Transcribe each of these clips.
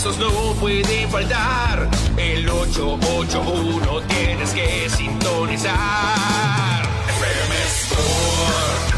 esos no pueden faltar. El 881 tienes que sintonizar. FM.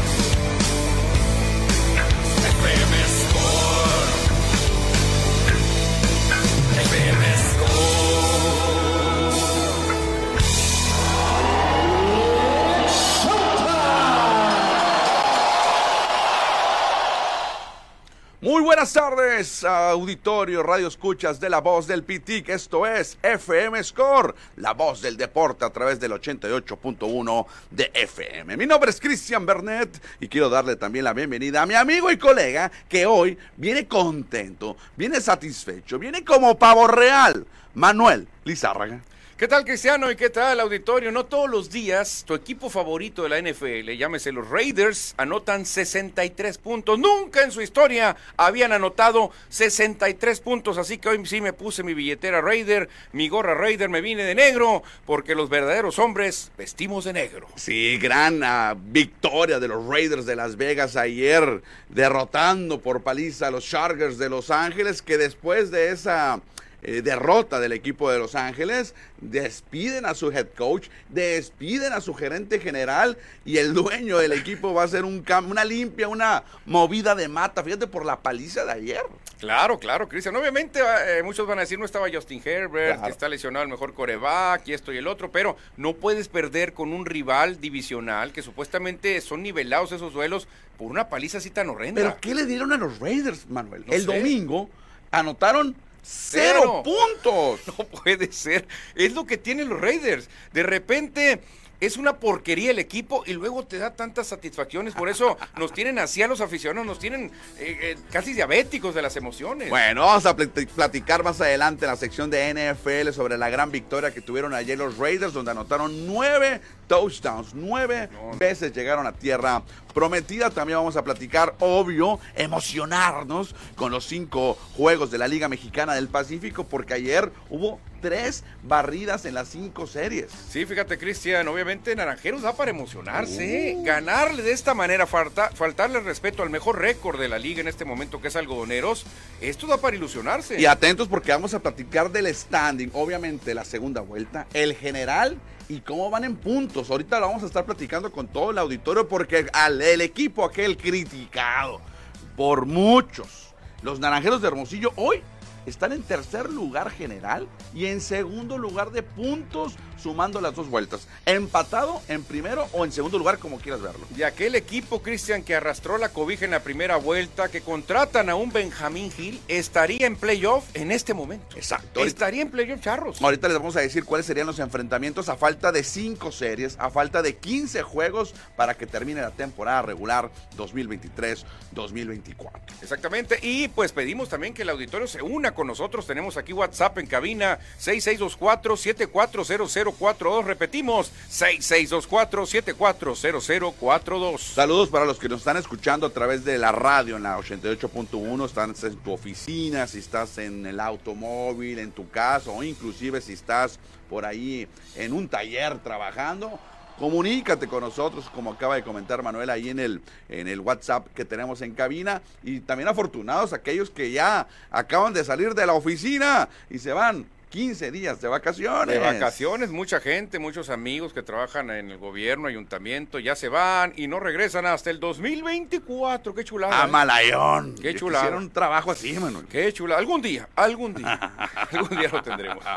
Muy buenas tardes, auditorio, radio escuchas de la voz del PITIC. Esto es FM Score, la voz del deporte a través del 88.1 de FM. Mi nombre es Cristian Bernet y quiero darle también la bienvenida a mi amigo y colega que hoy viene contento, viene satisfecho, viene como pavo real, Manuel Lizárraga. ¿Qué tal Cristiano y qué tal auditorio? No todos los días tu equipo favorito de la NFL, llámese los Raiders, anotan 63 puntos. Nunca en su historia habían anotado 63 puntos, así que hoy sí me puse mi billetera Raider, mi gorra Raider, me vine de negro, porque los verdaderos hombres vestimos de negro. Sí, gran ah, victoria de los Raiders de Las Vegas ayer, derrotando por paliza a los Chargers de Los Ángeles, que después de esa eh, derrota del equipo de Los Ángeles, despiden a su head coach, despiden a su gerente general y el dueño del equipo va a hacer un una limpia, una movida de mata, fíjate por la paliza de ayer. Claro, claro, Cristian. Obviamente eh, muchos van a decir no estaba Justin Herbert, Claro. que está lesionado el mejor coreback y esto y el otro, pero no puedes perder con un rival divisional que supuestamente son nivelados esos duelos por una paliza así tan horrenda. Pero ¿qué le dieron a los Raiders, Manuel? No el sé. domingo anotaron cero, Cero. puntos. No puede ser. Es lo que tienen los Raiders. De repente es una porquería el equipo y luego te da tantas satisfacciones. Por eso nos tienen así a los aficionados, nos tienen eh, eh, casi diabéticos de las emociones. Bueno, vamos a plat- platicar más adelante en la sección de NFL sobre la gran victoria que tuvieron ayer los Raiders, donde anotaron nueve touchdowns, nueve no. veces llegaron a tierra prometida. También vamos a platicar, obvio, emocionarnos con los cinco juegos de la Liga Mexicana del Pacífico, porque ayer hubo tres barridas en las cinco series. Sí, fíjate, Cristian, obviamente Naranjeros da para emocionarse. Uh. Ganarle de esta manera, falta- faltarle respeto al mejor récord de la liga en este momento, que es Algodoneros, esto da para ilusionarse. Y atentos porque vamos a platicar del standing, obviamente la segunda vuelta, el general y cómo van en puntos. Ahorita lo vamos a estar platicando con todo el auditorio porque al el equipo aquel criticado por muchos, los Naranjeros de Hermosillo hoy están en tercer lugar general y en segundo lugar de puntos sumando las dos vueltas. Empatado en primero o en segundo lugar como quieras verlo. De aquel equipo, Cristian, que arrastró la cobija en la primera vuelta, que contratan a un Benjamín Gil, estaría en playoff en este momento. Exacto. Estaría en playoff, Charros. Ahorita les vamos a decir cuáles serían los enfrentamientos a falta de 5 series, a falta de 15 juegos para que termine la temporada regular 2023-2024. Exactamente. Y pues pedimos también que el auditorio se una con nosotros. Tenemos aquí WhatsApp en cabina 6624-740042. Repetimos, 6624-740042. Saludos para los que nos están escuchando a través de la radio en la 88.1, estás en tu oficina, si estás en el automóvil, en tu casa o inclusive si estás por ahí en un taller trabajando. Comunícate con nosotros, como acaba de comentar Manuel ahí en el, en el WhatsApp que tenemos en cabina. Y también afortunados aquellos que ya acaban de salir de la oficina y se van 15 días de vacaciones. De vacaciones, mucha gente, muchos amigos que trabajan en el gobierno, ayuntamiento, ya se van y no regresan hasta el 2024. Qué chulada. A ¿eh? Malayón. Qué chulada. quisiera un trabajo así, Manuel. Qué chulada. Algún día, algún día. algún día lo tendremos.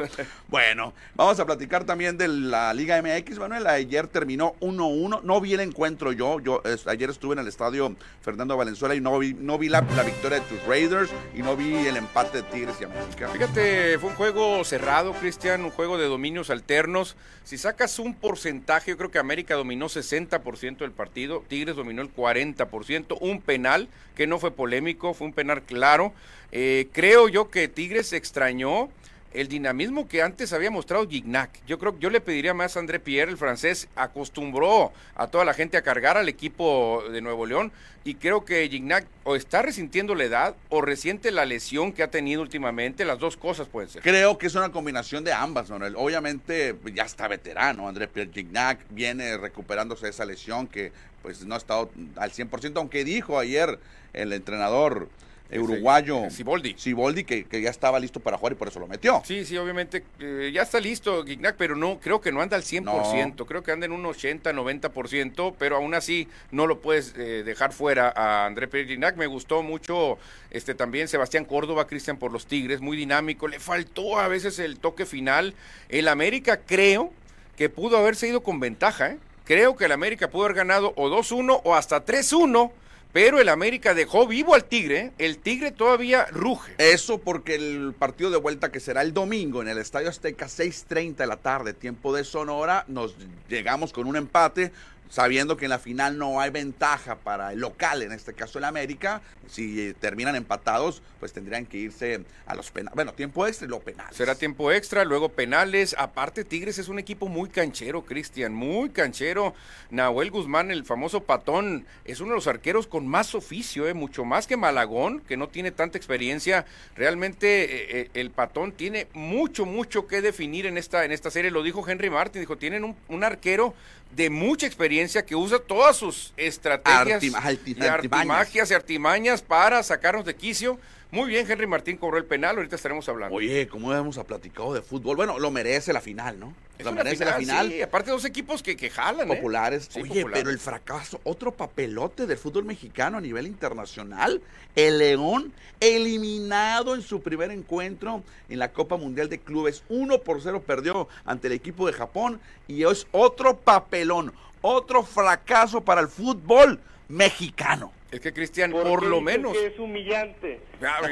Bueno, vamos a platicar también de la Liga MX, Manuel. Ayer terminó 1-1. No vi el encuentro yo. Yo ayer estuve en el estadio Fernando Valenzuela y no vi, no vi la, la victoria de tus Raiders y no vi el empate de Tigres y América. Fíjate, fue un juego cerrado, Cristian, un juego de dominios alternos. Si sacas un porcentaje, yo creo que América dominó 60% del partido, Tigres dominó el 40%, un penal que no fue polémico, fue un penal claro. Eh, creo yo que Tigres extrañó el dinamismo que antes había mostrado Gignac. Yo creo que yo le pediría más a André Pierre, el francés, acostumbró a toda la gente a cargar al equipo de Nuevo León y creo que Gignac o está resintiendo la edad o resiente la lesión que ha tenido últimamente, las dos cosas pueden ser. Creo que es una combinación de ambas, Manuel. Obviamente ya está veterano, Andrés Pierre Gignac viene recuperándose de esa lesión que pues no ha estado al 100%, aunque dijo ayer el entrenador eh, uruguayo Siboldi. Siboldi que, que ya estaba listo para jugar y por eso lo metió. Sí, sí, obviamente eh, ya está listo Gignac, pero no, creo que no anda al 100%, creo que anda en un 80, 90%, pero aún así no lo puedes eh, dejar fuera a André Pérez Gignac. Me gustó mucho este también Sebastián Córdoba, Cristian por los Tigres, muy dinámico, le faltó a veces el toque final. El América creo que pudo haberse ido con ventaja, ¿eh? Creo que el América pudo haber ganado o 2-1 o hasta 3-1 pero el América dejó vivo al Tigre, el Tigre todavía ruge. Eso porque el partido de vuelta que será el domingo en el Estadio Azteca 6.30 de la tarde, tiempo de Sonora, nos llegamos con un empate sabiendo que en la final no hay ventaja para el local, en este caso el América, si terminan empatados, pues tendrían que irse a los penales. Bueno, tiempo extra y luego penales. Será tiempo extra, luego penales. Aparte, Tigres es un equipo muy canchero, Cristian, muy canchero. Nahuel Guzmán, el famoso patón, es uno de los arqueros con más oficio, ¿eh? mucho más que Malagón, que no tiene tanta experiencia. Realmente eh, eh, el patón tiene mucho, mucho que definir en esta, en esta serie. Lo dijo Henry Martin, dijo, tienen un, un arquero de mucha experiencia que usa todas sus estrategias Artima- alti- y artimagias y artimañas para sacarnos de quicio. Muy bien, Henry Martín cobró el penal, ahorita estaremos hablando. Oye, ¿cómo hemos platicado de fútbol? Bueno, lo merece la final, ¿no? Es lo merece la final. sí, aparte dos equipos que, que jalan, ¿eh? populares. Sí, Oye, populares. pero el fracaso, otro papelote del fútbol mexicano a nivel internacional. El León eliminado en su primer encuentro en la Copa Mundial de Clubes. 1 por 0 perdió ante el equipo de Japón y es otro papelón, otro fracaso para el fútbol mexicano. Es que Cristian, por lo menos. que es humillante.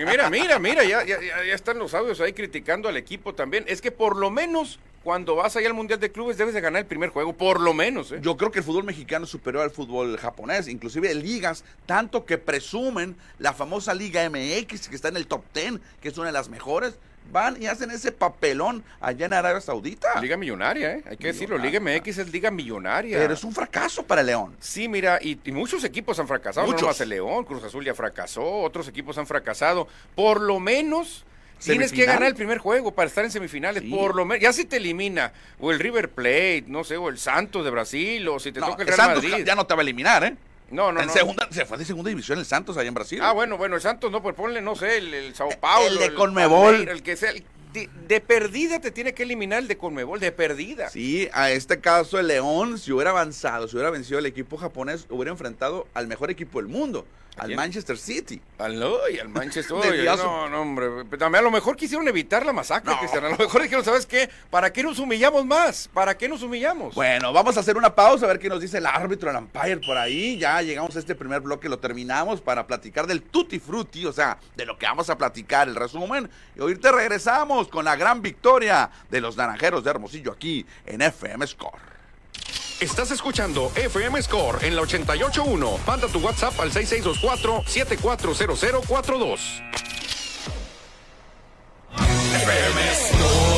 Mira, mira, mira, ya, ya, ya- ya están los audios ahí criticando al equipo también. Es que por lo menos cuando vas allá al Mundial de Clubes debes de ganar el primer juego, por lo menos. ¿eh? Yo creo que el fútbol mexicano es superior al fútbol japonés, inclusive ligas, tanto que presumen la famosa Liga MX, que está en el top 10, que es una de las mejores, van y hacen ese papelón allá en Arabia Saudita. Liga millonaria, ¿eh? hay que decirlo. Liga MX es liga millonaria. Pero es un fracaso para el León. Sí, mira, y, y muchos equipos han fracasado. Muchos. No nomás el León, Cruz Azul ya fracasó, otros equipos han fracasado. Por lo menos tienes que ganar el primer juego para estar en semifinales. Sí. Por lo menos, ya si te elimina o el River Plate, no sé, o el Santos de Brasil, o si te No, toca el el Real Santos Madrid. ya no te va a eliminar, ¿eh? No, no, en no. segunda, se fue de segunda división el Santos allá en Brasil. Ah, bueno, bueno, el Santos no, pues ponle, no sé, el, el Sao Paulo. El de Conmebol. El que sea. el- de, de perdida te tiene que eliminar el de Conmebol, de perdida. Sí, a este caso el León, si hubiera avanzado, si hubiera vencido el equipo japonés, hubiera enfrentado al mejor equipo del mundo, al quién? Manchester City. Al, ay, al Manchester. Viazo. no, no, hombre. También a lo mejor quisieron evitar la masacre, No. Cristian. A lo mejor dijeron, ¿sabes qué? ¿Para qué nos humillamos más? ¿Para qué nos humillamos? Bueno, vamos a hacer una pausa a ver qué nos dice el árbitro, el umpire por ahí. Ya llegamos a este primer bloque, lo terminamos para platicar del tutti frutti, o sea, de lo que vamos a platicar, el resumen. Y ahorita regresamos con la gran victoria de los naranjeros de Hermosillo aquí en FM Score. Estás escuchando FM Score en la 88.1. Manda tu WhatsApp al 6624-740042. FM Score.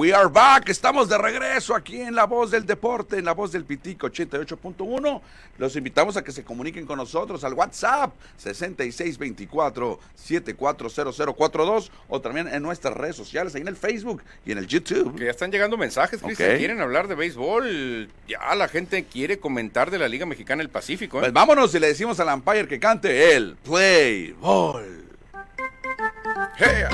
We are back, estamos de regreso aquí en La Voz del Deporte, en La Voz del Pitico 88.1. Los invitamos a que se comuniquen con nosotros al WhatsApp 6624-740042 o también en nuestras redes sociales, ahí en el Facebook y en el YouTube. Que ya están llegando mensajes, Cristian. Ok. Quieren hablar de béisbol. Ya la gente quiere comentar de la Liga Mexicana del Pacífico. ¿eh? Pues vámonos y le decimos al umpire que cante el Play Ball. ¡Ea!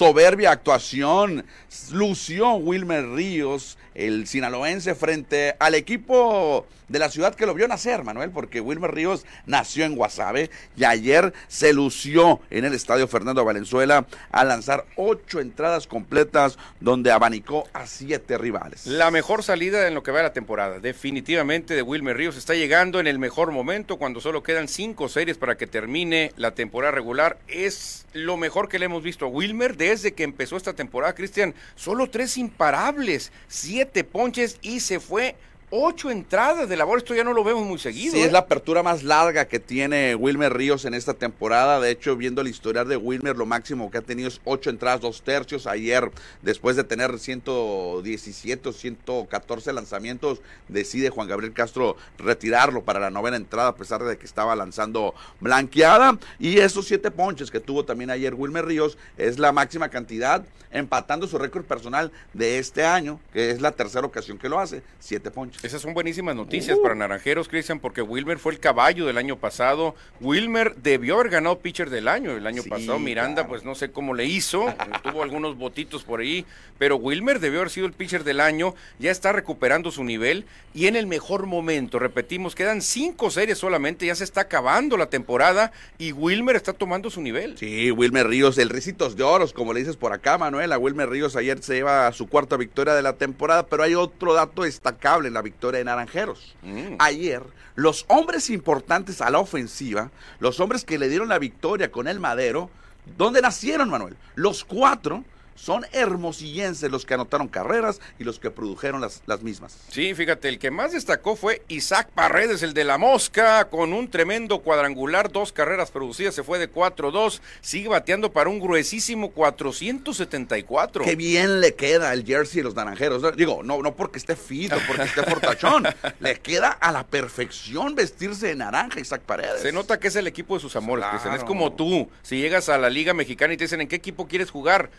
Soberbia actuación. Lució Wilmer Ríos, el sinaloense, frente al equipo de la ciudad que lo vio nacer, Manuel, porque Wilmer Ríos nació en Guasave y ayer se lució en el estadio Fernando Valenzuela a lanzar ocho entradas completas donde abanicó a siete rivales. La mejor salida en lo que va de la temporada, definitivamente de Wilmer Ríos. Está llegando en el mejor momento cuando solo quedan cinco series para que termine la temporada regular. Es lo mejor que le hemos visto a Wilmer desde que empezó esta temporada, Cristian. Solo tres imparables, siete ponches y se fue ocho entradas de labor, esto ya no lo vemos muy seguido. Sí, ¿eh? es la apertura más larga que tiene Wilmer Ríos en esta temporada. De hecho, viendo el historial de Wilmer, lo máximo que ha tenido es ocho entradas, dos tercios. Ayer, después de tener 117 o 114 lanzamientos, decide Juan Gabriel Castro retirarlo para la novena entrada, a pesar de que estaba lanzando blanqueada. Y esos siete ponches que tuvo también ayer Wilmer Ríos es la máxima cantidad, empatando su récord personal de este año, que es la tercera ocasión que lo hace, siete ponches. Esas son buenísimas noticias para Naranjeros, Cristian, porque Wilmer fue el caballo del año pasado. Wilmer debió haber ganado pitcher del año el año Sí, pasado. Miranda, claro. pues no sé cómo le hizo, tuvo algunos votitos por ahí, pero Wilmer debió haber sido el pitcher del año. Ya está recuperando su nivel y en el mejor momento. Repetimos, quedan cinco series solamente, ya se está acabando la temporada y Wilmer está tomando su nivel. Sí, Wilmer Ríos, el Ricitos de Oros, como le dices por acá, Manuel. A Wilmer Ríos ayer se lleva a su cuarta victoria de la temporada, pero hay otro dato destacable en la victoria de Naranjeros. Mm. Ayer, los hombres importantes a la ofensiva, los hombres que le dieron la victoria con el Madero, ¿dónde nacieron, Manuel? Los cuatro son hermosillenses los que anotaron carreras y los que produjeron las, las mismas. Sí, fíjate, el que más destacó fue Isaac Paredes, el de la mosca, con un tremendo cuadrangular, dos carreras producidas, se fue de 4-2, sigue bateando para un gruesísimo 474. Qué bien le queda el jersey de los naranjeros. Digo, no, no porque esté fito, porque esté fortachón. le queda a la perfección vestirse de naranja Isaac Paredes. Se nota que es el equipo de sus amores, Claro. Es como tú, si llegas a la Liga Mexicana y te dicen en qué equipo quieres jugar,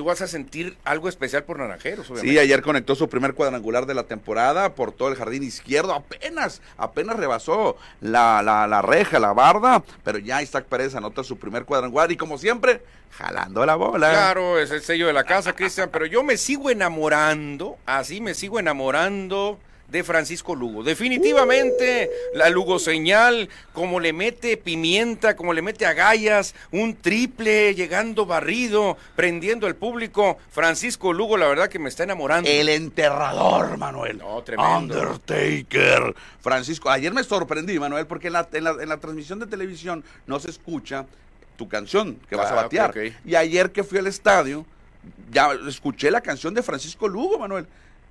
tú vas a sentir algo especial por Naranjeros, obviamente. Sí, ayer conectó su primer cuadrangular de la temporada por todo el jardín izquierdo. Apenas, apenas rebasó la, la, la reja, la barda. Pero ya Isaac Paredes anota su primer cuadrangular. Y como siempre, jalando la bola. Claro, es el sello de la casa, Cristian, pero yo me sigo enamorando, así me sigo enamorando de Francisco Lugo. Definitivamente la Lugo señal, como le mete pimienta, como le mete agallas, un triple llegando barrido, prendiendo al público. Francisco Lugo, la verdad que me está enamorando. El enterrador, Manuel. No, tremendo. Undertaker. Francisco, ayer me sorprendí, Manuel, porque en la, en la, en la transmisión de televisión no se escucha tu canción que vas a batear. Y ayer que fui al estadio, ya escuché la canción de Francisco Lugo, Manuel.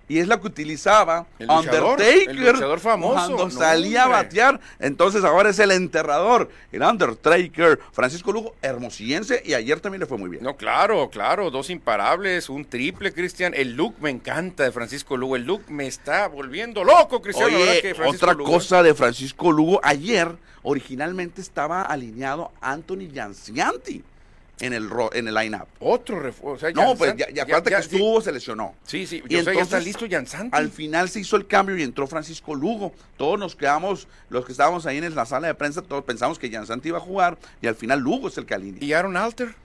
Y es la que utilizaba El luchador, Undertaker el luchador famoso. cuando No, salía a batear. Entonces ahora es el enterrador, el Undertaker. Francisco Lugo, hermosillense, y ayer también le fue muy bien. No, claro, claro, dos imparables, un triple, Cristian. El look me encanta de Francisco Lugo. El look me está volviendo loco, Cristian. Oye, que otra Lugo- cosa de Francisco Lugo, ayer originalmente estaba alineado Anthony Giancianti en el ro- en el lineup. Otro refuerzo. o sea, No, pues ya, ya ya- que estuvo, se lesionó. Sí, sí, Y sé, ya está entonces, listo Jan Santi. Al final se hizo el cambio y entró Francisco Lugo. Todos nos quedamos, los que estábamos ahí en la sala de prensa, todos pensamos que Gianzanti iba a jugar y al final Lugo es el que alinea. ¿Y Aaron Alter?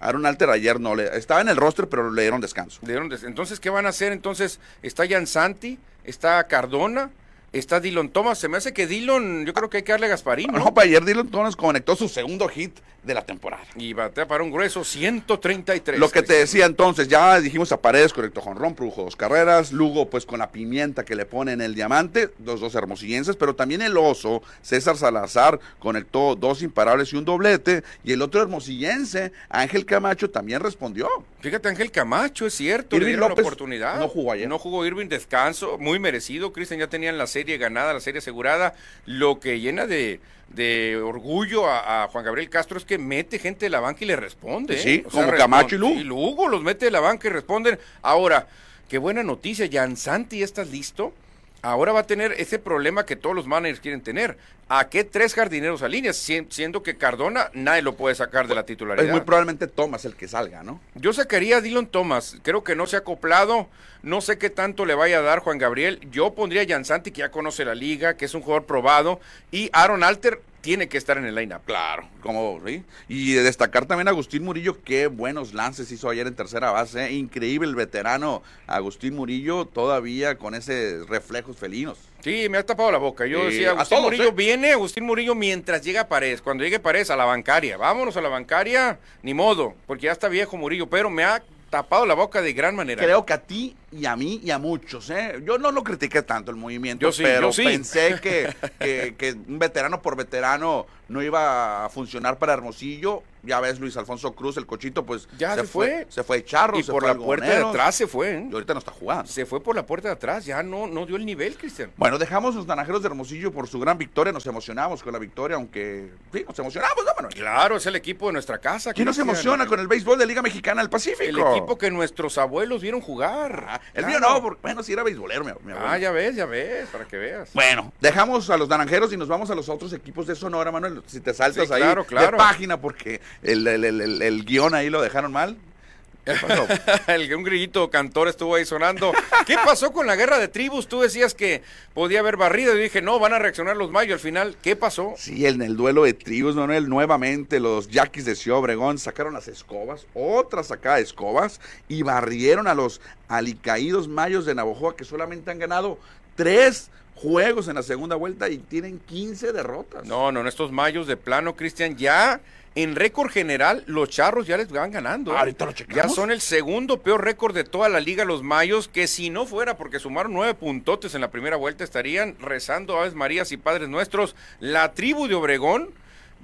Aaron Alter ayer no le estaba en el roster, pero le dieron descanso. Le dieron des- Entonces, ¿qué van a hacer? Entonces, está Jan Santi, está Cardona, está Dylan Thomas. Se me hace que Dylan, yo creo que hay que darle a Gasparín, ¿no? No, para ayer Dylan Thomas conectó su segundo hit de la temporada. Y batea para un grueso 133. Lo que te decía entonces, ya dijimos a Paredes, correcto, Jonrón, produjo dos carreras, Lugo pues con la pimienta que le pone en el diamante, los dos hermosillenses, pero también el oso, César Salazar, conectó dos imparables y un doblete, y el otro hermosillense, Ángel Camacho, también respondió. Fíjate, Ángel Camacho, es cierto, Irving le dieron López la oportunidad. no jugó ayer. No jugó Irving, descanso, muy merecido. Cristian ya tenían la serie ganada, la serie asegurada. Lo que llena de, de orgullo a, a Juan Gabriel Castro es que mete gente de la banca y le responde. ¿eh? Sí, O sea, como Camacho y Lugo. Y Lugo los mete de la banca y responden. Ahora, qué buena noticia, Jan Santi, ¿ya estás listo? Ahora va a tener ese problema que todos los managers quieren tener. ¿A qué tres jardineros alineas? Si- Siendo que Cardona nadie lo puede sacar de la titularidad. Es muy probablemente Thomas el que salga, ¿no? Yo sacaría a Dylan Thomas. Creo que no se ha acoplado. No sé qué tanto le vaya a dar Juan Gabriel. Yo pondría a Jan Santi, que ya conoce la liga, que es un jugador probado. Y Aaron Alter tiene que estar en el lineup. Claro, como, ¿sí? Y de destacar también a Agustín Murillo, qué buenos lances hizo ayer en tercera base. ¿eh? Increíble el veterano Agustín Murillo, todavía con esos reflejos felinos. Sí, me ha tapado la boca. Yo Sí, decía, Agustín todos, Murillo ¿eh? viene, Agustín Murillo mientras llega Paredes. Cuando llegue Paredes a la bancaria, vámonos a la bancaria, ni modo, porque ya está viejo Murillo, pero me ha tapado la boca de gran manera. Creo que a ti y a mí y a muchos, ¿eh? Yo no lo critiqué tanto el movimiento, Yo sí, pero yo sí. pensé que, que, que un veterano por veterano no iba a funcionar para Hermosillo. Ya ves, Luis Alfonso Cruz, el cochito, pues Ya se fue. Se fue Charro, y se por fue la puerta de atrás se fue. ¿eh? Y ahorita no está jugando. Se fue por la puerta de atrás, ya no, no dio el nivel, Cristian. Bueno, dejamos los naranjeros de Hermosillo por su gran victoria. Nos emocionamos con la victoria, aunque sí, nos emocionamos, ¿no, Manuel? Claro, es el equipo de nuestra casa. ¿Quién nos emociona con el béisbol de Liga Mexicana del Pacífico? El equipo que nuestros abuelos vieron jugar. El Claro. mío no, porque, bueno, sí era beisbolero, mi, mi abuelo. Ah, ya ves, ya ves, para que veas. Bueno, dejamos a los naranjeros y nos vamos a los otros equipos de Sonora, Manuel. Si te saltas Sí, ahí claro, claro. de página porque el, el- el- el- el guion ahí lo dejaron mal. ¿Qué pasó? el, un grillito cantor estuvo ahí sonando. ¿Qué pasó con la guerra de tribus? Tú decías que podía haber barrido y dije, no, van a reaccionar los mayos al final. ¿Qué pasó? Sí, en el duelo de tribus, Manuel, nuevamente los yaquis de Ciudad Obregón sacaron las escobas, otra sacada de escobas, y barrieron a los alicaídos mayos de Navojoa que solamente han ganado tres juegos en la segunda vuelta y tienen 15 derrotas. No, no, no, estos mayos de plano, Cristian, ya en récord general, los charros ya les van ganando. ¿eh? Ahorita lo Ya checamos. son el segundo peor récord de toda la liga los mayos, que si no fuera porque sumaron nueve puntotes en la primera vuelta, estarían rezando Aves Marías y Padres Nuestros. La tribu de Obregón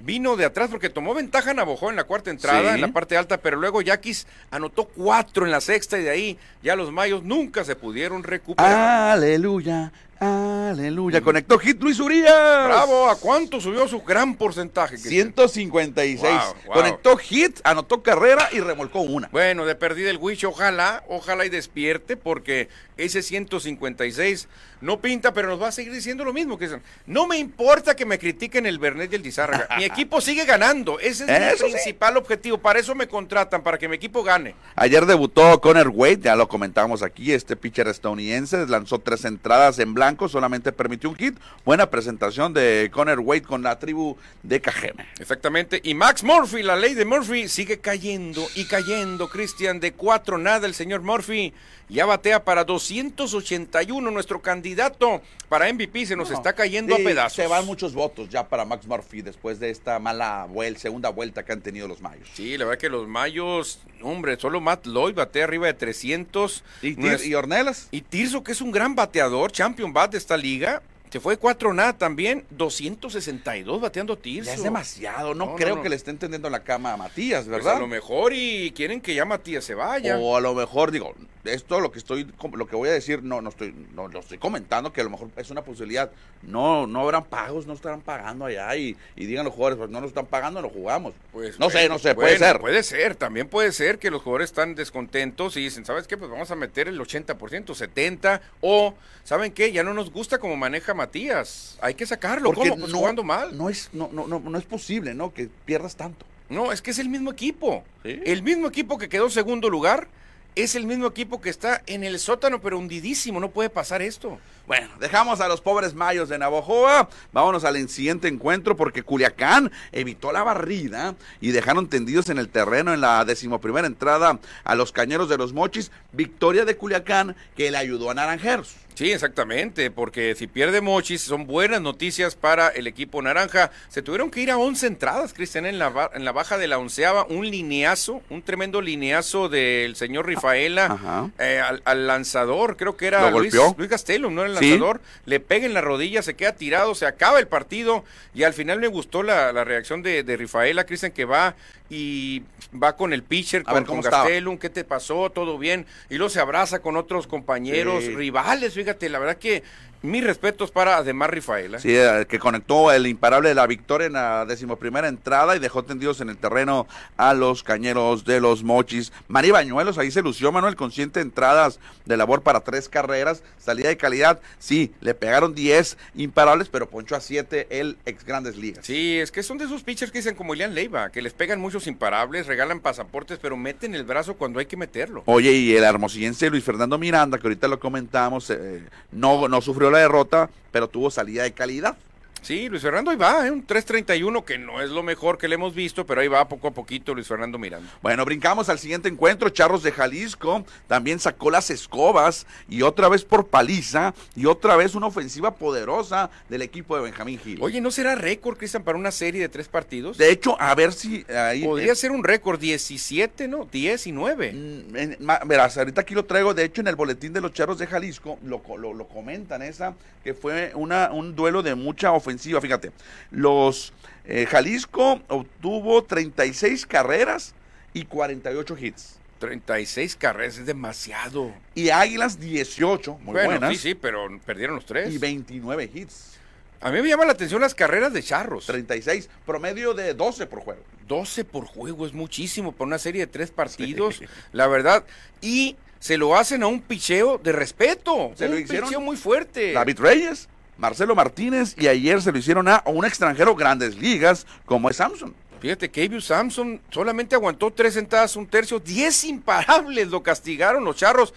vino de atrás porque tomó ventaja Navajo en la cuarta entrada, Sí. en la parte alta, pero luego Yaquis anotó cuatro en la sexta y de ahí ya los mayos nunca se pudieron recuperar. Aleluya, aleluya. Conectó Hit Luis Urias. Bravo, ¿a cuánto subió su gran porcentaje? Cristian? 156. Wow, wow. Conectó hit, anotó carrera y remolcó una. Bueno, de perdida el Wish, ojalá, ojalá y despierte, porque ese 156 no pinta, pero nos va a seguir diciendo lo mismo. Que no me importa que me critiquen el Bernet y el Dizárraga. Mi equipo sigue ganando. Ese es Eso mi sí. principal objetivo. Para eso me contratan, para que mi equipo gane. Ayer debutó Conor Wade, ya lo comentamos aquí, este pitcher estadounidense, lanzó tres entradas en blanco, solamente permitió un hit. Buena presentación de Conor Wade con la tribu de Cajeme. Exactamente. Y Max Murphy, la ley de Murphy, sigue cayendo y cayendo, Cristian. De cuatro nada, el señor Murphy ya batea para 281. Nuestro candidato para MVP se nos está cayendo Sí, a pedazos. Se van muchos votos ya para Max Murphy después de esta mala vuel- segunda vuelta que han tenido los mayos. Sí, la verdad que los mayos, hombre, solo Matt Lloyd batea arriba de 300. ¿Y, y Ornelas? y Tirso, que es un gran bateador, champion de esta liga, se fue 4 nada también, 262 bateando Tirso. Ya es demasiado, no, creo no. que le esté entendiendo la cama a Matías, Pues ¿verdad? a lo mejor y quieren que ya Matías se vaya. O a lo mejor, digo, esto lo que estoy, lo que voy a decir, no, no estoy, no lo estoy comentando, que a lo mejor es una posibilidad. No, no habrán pagos, no estarán pagando allá y, y digan los jugadores, pues no nos están pagando, no jugamos. Pues, no sé, bueno, no sé, puede bueno, ser. Puede ser, también puede ser que los jugadores están descontentos y dicen, ¿sabes qué? Pues vamos a meter el 80%, 70%, o, ¿saben qué? Ya no nos gusta cómo maneja Matías. Hay que sacarlo, Porque ¿cómo? Pues jugando mal. No es, no, no, no, no es posible, ¿no? Que pierdas tanto. No, es que es el mismo equipo. Sí. El mismo equipo que quedó segundo lugar es el mismo equipo que está en el sótano, pero hundidísimo. No puede pasar esto. Bueno, dejamos a los pobres mayos de Navojoa. Vámonos al siguiente encuentro porque Culiacán evitó la barrida y dejaron tendidos en el terreno en la decimoprimera entrada a los cañeros de los mochis. Victoria de Culiacán que le ayudó a Naranjeros. Sí, exactamente, porque si pierde Mochis son buenas noticias para el equipo naranja. Se tuvieron que ir a 11 entradas, Cristian, en la, en la baja de la onceava, un lineazo, un tremendo lineazo del señor Rifaela eh, al, al lanzador, creo que era ¿Lo Luis? Luis Gastelum, ¿no? El Sí. le pega en la rodilla, se queda tirado, se acaba el partido y al final me gustó la, la reacción de, de Rifaela, Cristian, que va y va con el pitcher, A con, ver, ¿cómo con? Gastelum, ¿qué te pasó? ¿Todo bien? Y luego se abraza con otros compañeros, Sí. rivales, fíjate, la verdad que mis respetos para además Rifaela. Sí, eh, que conectó el imparable de la victoria en la decimoprimera entrada y dejó tendidos en el terreno a los cañeros de los mochis. Mari Bañuelos, ahí se lució Manuel con siete entradas de labor para tres carreras, salida de calidad. Sí, le pegaron 10 imparables, pero ponchó a siete el ex Grandes Ligas. Sí, es que son de esos pitchers que dicen como Ilian Leiva, que les pegan muchos imparables, regalan pasaportes, pero meten el brazo cuando hay que meterlo. Oye, y el hermosillense Luis Fernando Miranda, que ahorita lo comentamos, eh, no, no sufrió la derrota, pero tuvo salida de calidad. Sí, Luis Fernando ahí va, ¿eh? un 3.31 que no es lo mejor que le hemos visto, pero ahí va poco a poquito Luis Fernando Miranda. Bueno, brincamos al siguiente encuentro. Charros de Jalisco también sacó las escobas y otra vez por paliza y otra vez una ofensiva poderosa del equipo de Benjamín Gil. Oye, ¿no será récord, Cristian, para una serie de tres partidos? De hecho, a ver si ahí. Podría ser un récord 17, ¿no? 19. Mm, verás, ahorita aquí lo traigo, de hecho en el boletín de los Charros de Jalisco lo, lo, lo comentan esa, que fue una, un duelo de mucha ofensiva, fíjate, los eh, Jalisco obtuvo 36 carreras y 48 hits, 36 carreras, es demasiado. y Águilas 18, muy bueno, buenas, sí, sí, pero perdieron los tres. y 29 hits, A mí me llama la atención las carreras de Charros. 36, promedio de 12 por juego. 12 por juego es muchísimo para una serie de tres partidos, la verdad. Y se lo hacen a un picheo de respeto. Se lo hicieron picheo muy fuerte. David Reyes, Marcelo Martínez y ayer se lo hicieron a un extranjero grandes ligas como es Samson. Fíjate, Kevin Samson solamente aguantó tres sentadas, un tercio, 10 imparables lo castigaron los charros.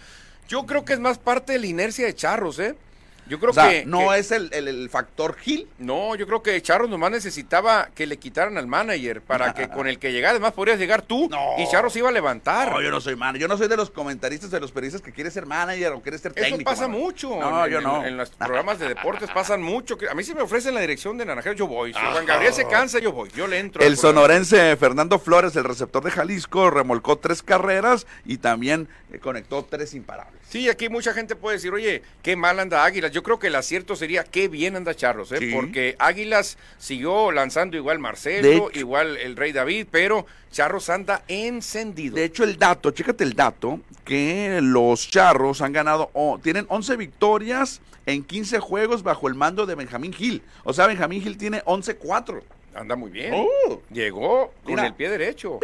Yo creo que es más parte de la inercia de charros, ¿eh? Yo creo o sea, que. no que- es el, el- el factor Gil. No, yo creo que Charros nomás necesitaba que le quitaran al manager para que con el que llegara, además podrías llegar tú No. y Charros iba a levantar. No, yo no soy manager. Yo no soy de los comentaristas de los periodistas que quiere ser manager o quiere ser Eso técnico. pasa mano. mucho. No, en, yo no. En, los programas de deportes pasan mucho. A mí si me ofrecen la dirección de Naranjeros, yo voy. Si Ajá. Juan Gabriel se cansa, yo voy. Yo le entro. El sonorense Fernando Flores, el receptor de Jalisco, remolcó tres carreras y también eh, conectó tres imparables. Sí, aquí mucha gente puede decir, oye, qué mal anda Águilas. Yo creo que el acierto sería qué bien anda Charros, ¿eh? Sí. porque Águilas siguió lanzando igual Marcelo, hecho- igual el Rey David, pero Charros anda encendido. De hecho, el dato, chécate el dato, que los charros han ganado, oh, tienen 11 victorias en 15 juegos bajo el mando de Benjamín Gil. O sea, Benjamín Gil tiene 11-4. Anda muy bien. Oh. Llegó con Mira. el pie derecho.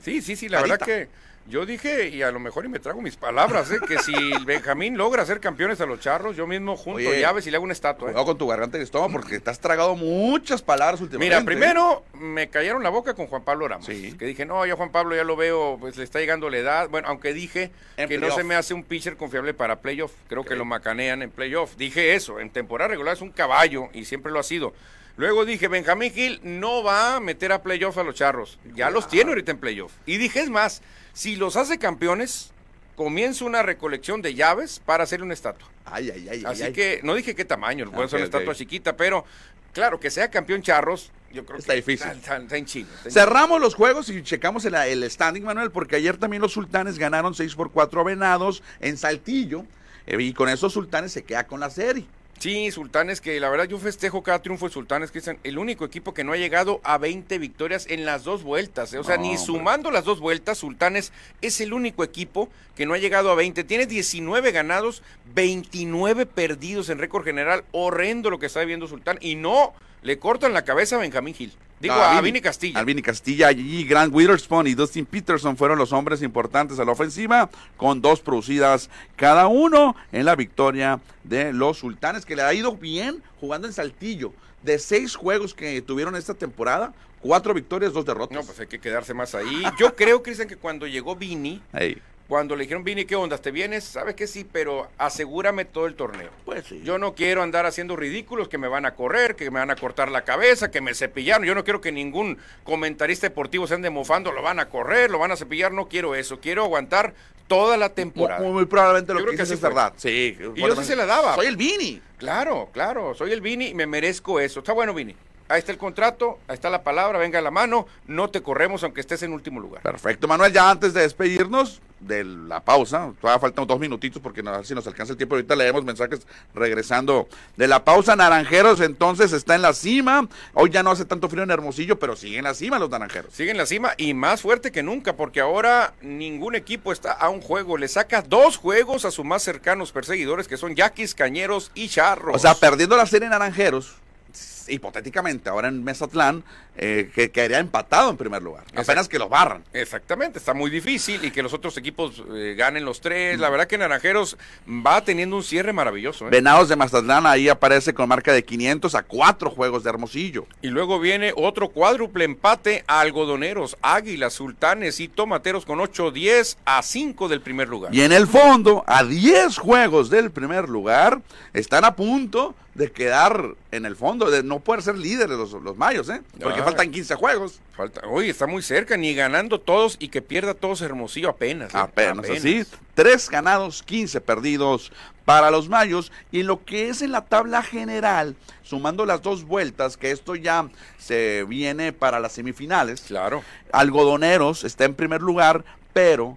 Sí, sí, sí, la verdad que yo dije, y a lo mejor y me trago mis palabras, ¿eh? que si Benjamín logra ser campeones a los charros, yo mismo junto Oye, llaves y le hago una estatua. ¿eh? Cuidado con tu garganta y estómago porque te has tragado muchas palabras últimamente. Mira, primero me cayeron la boca con Juan Pablo Ramos. Sí. Que dije, no, ya Juan Pablo ya lo veo, pues le está llegando la edad. Bueno, aunque dije En que no se me hace un pitcher confiable para playoff. Creo que lo macanean en playoff. Dije eso, en temporada regular es un caballo y siempre lo ha sido. Luego dije, Benjamín Gil no va a meter a playoff a los charros. Ya los tiene ahorita en playoff. Y dije, es más, si los hace campeones, comienzo una recolección de llaves para hacerle una estatua. Ay, ay, ay. Así ay, ay. que no dije qué tamaño, puede ser Ok, una estatua chiquita, pero claro, que sea campeón charros, yo creo Está que difícil. Está, está- está en en Cerramos los juegos y checamos el, el standing, Manuel, porque ayer también los sultanes ganaron 6 por 4 a Venados en Saltillo. eh, y con esos sultanes se queda con la serie. Sí, Sultanes, que la verdad yo festejo cada triunfo de Sultanes, que es el único equipo que no ha llegado a 20 victorias en las dos vueltas. ¿eh? O sea, No, ni hombre. sumando las dos vueltas, Sultanes es el único equipo que no ha llegado a 20. Tiene 19 ganados, 29 perdidos en récord general. Horrendo lo que está viviendo Sultán. Y no le cortan la cabeza a Benjamín Gil. Digo, a Vini Castilla. A Vini Castilla y Grant Witherspoon y Dustin Peterson fueron los hombres importantes a la ofensiva, con dos producidas cada uno en la victoria de los sultanes, que le ha ido bien jugando en Saltillo. De seis juegos que tuvieron esta temporada, cuatro victorias, dos derrotas. No, pues hay que quedarse más ahí. Yo creo, Cristian, que cuando llegó Vini, cuando le dijeron, Vini, ¿qué onda? ¿Te vienes? ¿Sabes que sí? Pero asegúrame todo el torneo. pues sí. Yo no quiero andar haciendo ridículos que me van a correr, que me van a cortar la cabeza, que me cepillaron. Yo no quiero que ningún comentarista deportivo se ande mofando, lo van a correr, lo van a cepillar. No quiero eso. Quiero aguantar toda la temporada. Muy, muy probablemente lo Yo que creo que es fue. verdad. Sí. Y yo sí se la daba. Soy el Vini. Claro, claro. Soy el Vini y me merezco eso. Está bueno, Vini. Ahí está el contrato, ahí está la palabra, venga a la mano. No te corremos aunque estés en último lugar. Perfecto, Manuel, ya antes de despedirnos de la pausa, todavía faltan dos minutitos porque no, a ver si nos alcanza el tiempo, ahorita leemos mensajes regresando de la pausa, Naranjeros entonces está en la cima, hoy ya no hace tanto frío en Hermosillo, pero sigue en la cima los Naranjeros. Sigue en la cima y más fuerte que nunca, porque ahora ningún equipo está a un juego. Le saca dos juegos a sus más cercanos perseguidores, que son Yaquis, Cañeros y Charros. O sea, perdiendo la serie Naranjeros, hipotéticamente ahora en Mesatlán, eh, que quedaría empatado en primer lugar, apenas que los barran. Exactamente, está muy difícil y que los otros equipos eh, ganen los tres. La verdad que Naranjeros va teniendo un cierre maravilloso. ¿eh? Venados de Mazatlán ahí aparece con marca de 500 a cuatro juegos de Hermosillo. Y luego viene otro cuádruple empate a algodoneros, águilas, sultanes y tomateros con 8-10 a 5 del primer lugar. Y en el fondo, a 10 juegos del primer lugar, están a punto de quedar en el fondo, de no puede ser líder de los, los mayos, ¿eh? Porque Ah. faltan 15 juegos. Falta, oye, está muy cerca, ni ganando todos y que pierda todos Hermosillo apenas. ¿eh? Apenas, así. Tres ganados, 15 perdidos para los mayos. Y lo que es en la tabla general, sumando las dos vueltas, que esto ya se viene para las semifinales. Claro. Algodoneros está en primer lugar, pero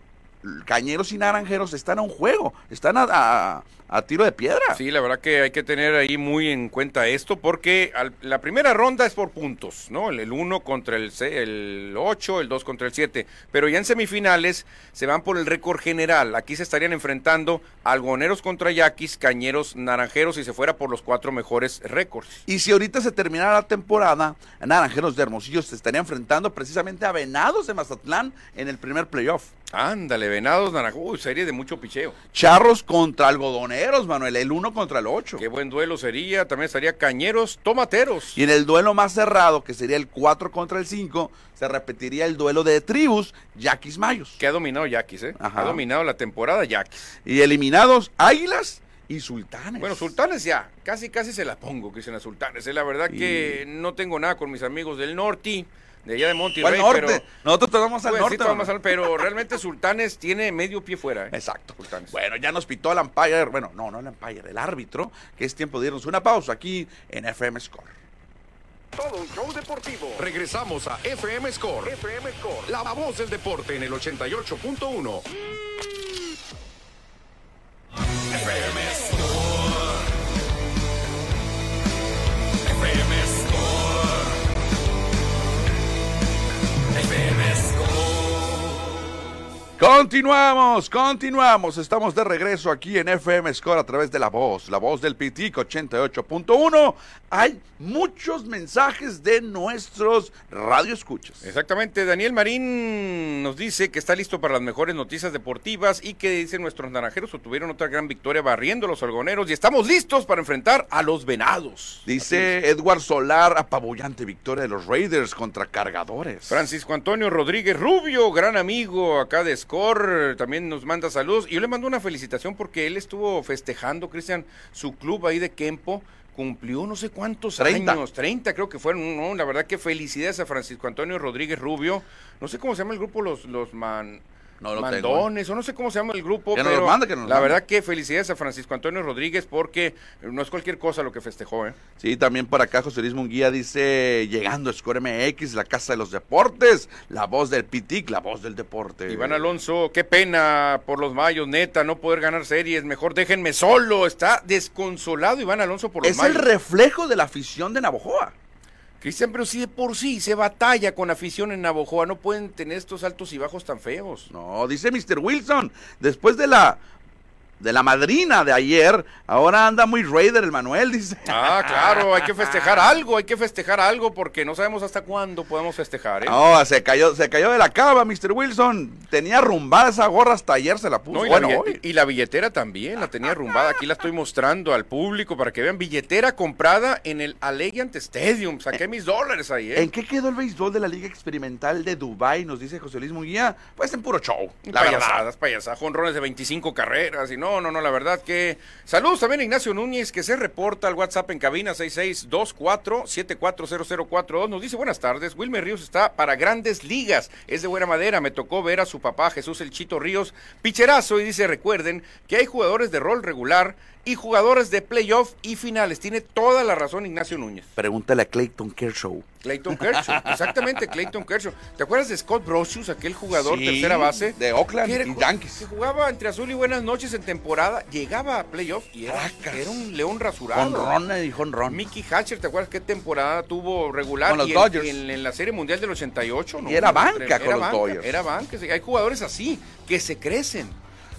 Cañeros y Naranjeros están a un juego, están a, a- a tiro de piedra. Sí, la verdad que hay que tener ahí muy en cuenta esto porque al- la primera ronda es por puntos, ¿no? El 1 contra el 8, el 2 contra el 7. Pero ya en semifinales se van por el récord general. Aquí se estarían enfrentando algoneros contra yaquis, cañeros, naranjeros y se fuera por los cuatro mejores récords. Y si ahorita se terminara la temporada, Naranjeros de Hermosillo se estaría enfrentando precisamente a Venados de Mazatlán en el primer playoff. Ándale, venados, naranjeros. Uy, serie de mucho picheo. Charros contra algodoneros, Manuel, el 1 contra el 8. Qué buen duelo sería. También estaría cañeros, tomateros. Y en el duelo más cerrado, que sería el 4 contra el 5, se repetiría el duelo de tribus, Yaquis Mayos. Que ha dominado yaquis, ¿eh? Ajá. Ha dominado la temporada yaquis. Y eliminados Águilas y Sultanes. Bueno, Sultanes ya, casi casi se la pongo, Cristian, a Sultanes. eh, La verdad que no tengo nada con mis amigos del norte, de allá de Monterrey, ¿Cuál norte? pero... Nosotros te vamos al Pues, sí, norte. te vamos al- pero realmente Sultanes tiene medio pie fuera. ¿eh? Exacto. Sultanes. Bueno, ya nos pitó el umpire, bueno, no, no el umpire, el árbitro, que es tiempo de irnos una pausa aquí en FM Score. Todo un show deportivo. Regresamos a FM Score. FM Score. La voz del deporte en el 88.1. Continuamos, continuamos. Estamos de regreso aquí en FM Score a través de la voz, la voz del PITIC 88.1. Hay muchos mensajes de nuestros radioescuchas. Exactamente, Daniel Marín nos dice que está listo para las mejores noticias deportivas y que dicen nuestros naranjeros obtuvieron otra gran victoria barriendo a los algoneros y estamos listos para enfrentar a los venados. Dice Edward Solar, apabullante victoria de los Raiders contra cargadores. Francisco Antonio Rodríguez Rubio, gran amigo acá de Score, también nos manda saludos. Y yo le mando una felicitación porque él estuvo festejando, Cristian, su club ahí de Kempo. Cumplió no sé cuántos 30. años, 30 creo que fueron, ¿no? La verdad que felicidades a Francisco Antonio Rodríguez Rubio. No sé cómo se llama el grupo, los, los man, No lo tengo. mandones, o no sé cómo se llama el grupo, Que pero lo mande, que la mande. verdad que felicidades a Francisco Antonio Rodríguez porque no es cualquier cosa lo que festejó, ¿eh? Sí, también por acá José Luis Munguía dice, llegando a Score MX, la casa de los deportes, la voz del PITIC, la voz del deporte. Iván Alonso, qué pena por los mayos, neta, no poder ganar series. Mejor déjenme solo. Está desconsolado Iván Alonso por los Es el mayos. reflejo de la afición de Navojoa. Cristian, pero si de por sí se batalla con afición en Navojoa, no pueden tener estos altos y bajos tan feos. No, dice Mr. Wilson, después de la de la madrina de ayer, ahora anda muy Raider el Manuel, dice. Ah, claro, hay que festejar algo, hay que festejar algo porque no sabemos hasta cuándo podemos festejar, ¿eh? No, se cayó, se cayó de la cava, Mr. Wilson. Tenía rumbada esa gorra hasta ayer se la puso. No, y, bueno, la hoy. y la billetera también, la tenía arrumbada. Aquí la estoy mostrando al público para que vean. Billetera comprada en el Allegiant Stadium. Saqué mis dólares ahí, ¿eh? ¿En qué quedó el béisbol de la Liga Experimental de Dubai? Nos dice José Luis Munguía. Pues en puro show. La verdad. payasadas, payasadas, jonrones de 25 carreras y no, no, no, la verdad que... Saludos también a Ignacio Núñez que se reporta al WhatsApp en cabina 6624-740042. Nos dice buenas tardes, Wilmer Ríos está para grandes ligas, es de buena madera, me tocó ver a su papá Jesús El Chito Ríos, picherazo y dice recuerden que hay jugadores de rol regular y jugadores de playoff y finales. Tiene toda la razón Ignacio Núñez. Pregúntale a Clayton Kershaw. Clayton Kershaw, exactamente, Clayton Kershaw. ¿Te acuerdas de Scott Brosius, aquel jugador Sí, tercera base? de Oakland y Yankees. Que jugaba entre azul y buenas noches en temporada, llegaba a playoff y era, un león rasurado. Honrón y honrón. Mickey Hatcher, ¿te acuerdas qué temporada tuvo regular? Con los y en- Dodgers. y en, en la Serie Mundial del 88, ¿no? Y era banca Era con los banca, Dodgers. Era banca, hay jugadores así, que se crecen.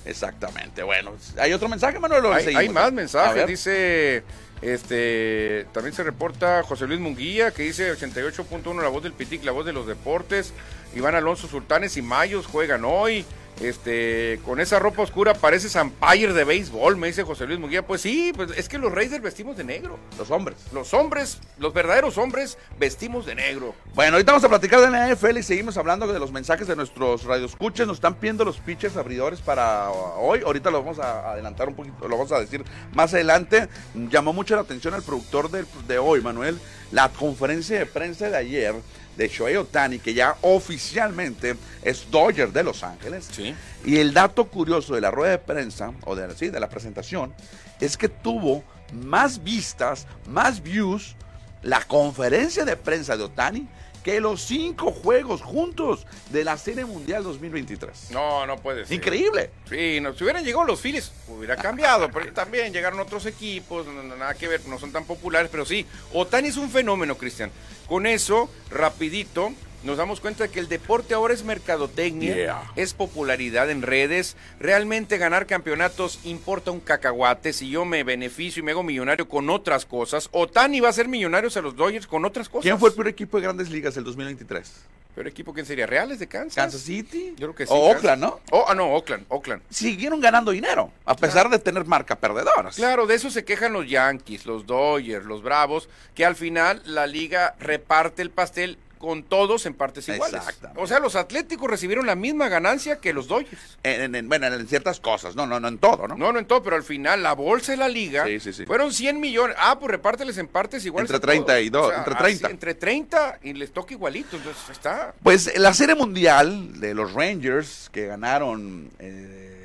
Exactamente. Bueno, ¿hay otro mensaje, Manuel? Hay, más mensajes, dice, este, también se reporta José Luis Munguía, que dice 88.1, la voz del Pitic, la voz de los deportes, Iván Alonso Sultanes y Mayos juegan hoy, este, con esa ropa oscura pareces umpire de béisbol, me dice José Luis Muguía. Pues sí, pues es que los Raiders vestimos de negro. Los hombres. Los hombres, los verdaderos hombres, vestimos de negro. Bueno, ahorita vamos a platicar de la NFL y seguimos hablando de los mensajes de nuestros radioescuches. Nos están pidiendo los pitchers abridores para hoy. Ahorita lo vamos a adelantar un poquito, lo vamos a decir más adelante. Llamó mucho la atención al productor de, de hoy, Manuel, la conferencia de prensa de ayer de Shohei Otani, que ya oficialmente es Dodger de Los Ángeles. Sí. Y el dato curioso de la rueda de prensa, o de, sí, de la presentación, es que tuvo más vistas, más views, la conferencia de prensa de Otani que los cinco juegos juntos de la Serie Mundial 2023. No, no puede ser. Increíble. Sí, no, si hubieran llegado los Phillies, hubiera cambiado, pero también llegaron otros equipos, no, no, nada que ver, no son tan populares, pero sí, Otani es un fenómeno, Cristian. Con eso, rapidito, nos damos cuenta de que el deporte ahora es mercadotecnia, Yeah. es popularidad en redes. Realmente ganar campeonatos importa un cacahuate. Si yo me beneficio y me hago millonario con otras cosas, Otani va a ser millonarios a los Dodgers con otras cosas. ¿Quién fue el peor equipo de grandes ligas del 2023? ¿Pero equipo quién sería? ¿Reales de Kansas? Kansas City. Yo creo que sí. O Kansas. Oakland, ¿no? Oh, ah, no, Oakland, Oakland. Siguieron ganando dinero, a pesar de tener marca perdedoras. Claro, de eso se quejan los Yankees, los Dodgers, los Bravos, que al final la liga reparte el pastel con todos en partes iguales. O sea, los Atléticos recibieron la misma ganancia que los Dodgers. En, en- en- bueno, en ciertas cosas, no, no, no en todo, ¿no? No, no en todo, pero al final la bolsa de la liga Sí, sí, sí. fueron 100 millones. Ah, pues repárteles en partes iguales. Entre a todos. 32, entre 30. así, entre 30 y les toca igualito. Entonces está. Pues la serie mundial de los Rangers que ganaron eh,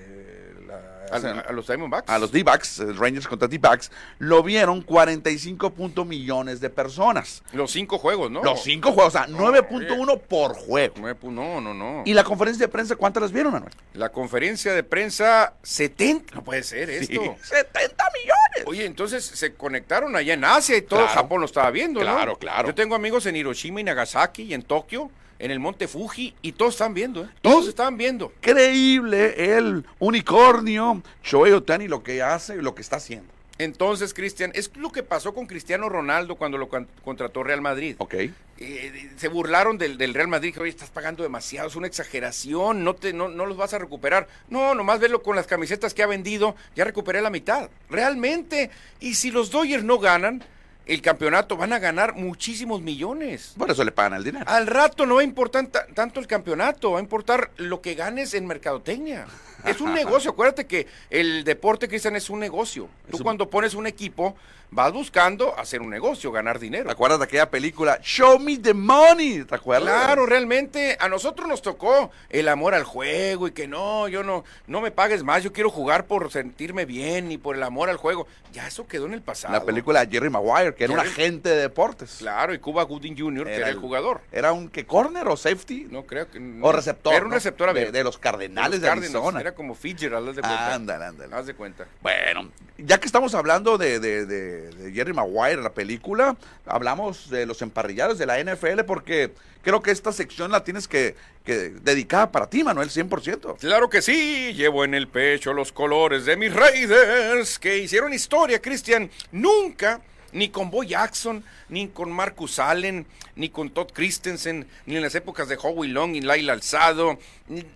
A, a los Diamondbacks. a los D-Backs, eh, Rangers contra D-Backs, lo vieron 45 punto millones de personas. Los cinco juegos, ¿no? Los cinco juegos, o sea, 9.1 por juego. No, no, no. ¿Y la conferencia de prensa cuántas las vieron, Manuel? La conferencia de prensa, 70. No puede ser esto. Sí, 70 millones. Oye, entonces se conectaron allá en Asia y todo Claro. Japón lo estaba viendo, ¿no? Claro, claro. Yo tengo amigos en Hiroshima y Nagasaki y en Tokio, en el monte Fuji, y todos están viendo, ¿eh? Todos estaban viendo. Increíble el unicornio Shohei Otani lo que hace y lo que está haciendo. Entonces, Cristian, es lo que pasó con Cristiano Ronaldo cuando lo con- contrató Real Madrid. Ok. Eh, se burlaron del, del Real Madrid, que oye, estás pagando demasiado, es una exageración, no, te, no, no los vas a recuperar. No, nomás velo con las camisetas que ha vendido, ya recuperé la mitad. Realmente. Y si los Dodgers no ganan el campeonato, van a ganar muchísimos millones. Por eso le pagan el dinero. Al rato no va a importar ta- tanto el campeonato, va a importar lo que ganes en mercadotecnia. Es un negocio, acuérdate que el deporte, Cristian, es un negocio. Tú un- cuando pones un equipo, vas buscando hacer un negocio, ganar dinero. ¿Te acuerdas de aquella película Show Me the Money? ¿Te acuerdas? Claro, realmente a nosotros nos tocó el amor al juego y que no, yo no, no me pagues más, yo quiero jugar por sentirme bien y por el amor al juego. Ya eso quedó en el pasado. La película de Jerry Maguire, que era un agente de deportes. Claro, y Cuba Gooding Jr., que era el jugador. Era un que corner o safety No creo que. o receptor. Era un receptor de, abierto. de los Cardenales de, los Arizona. Era como Fitzgerald, haz de cuenta. Ándale, ándale. Haz de cuenta. Bueno, ya que estamos hablando de, de- de- de Jerry Maguire, la película, hablamos de los emparrillados de la NFL porque creo que esta sección la tienes que, que dedicada para ti, Manuel, 100%. Claro que sí, llevo en el pecho los colores de mis Raiders que hicieron historia, Cristian. Nunca, ni con Boy Jackson, ni con Marcus Allen, ni con Todd Christensen, ni en las épocas de Howie Long y Laila Alzado,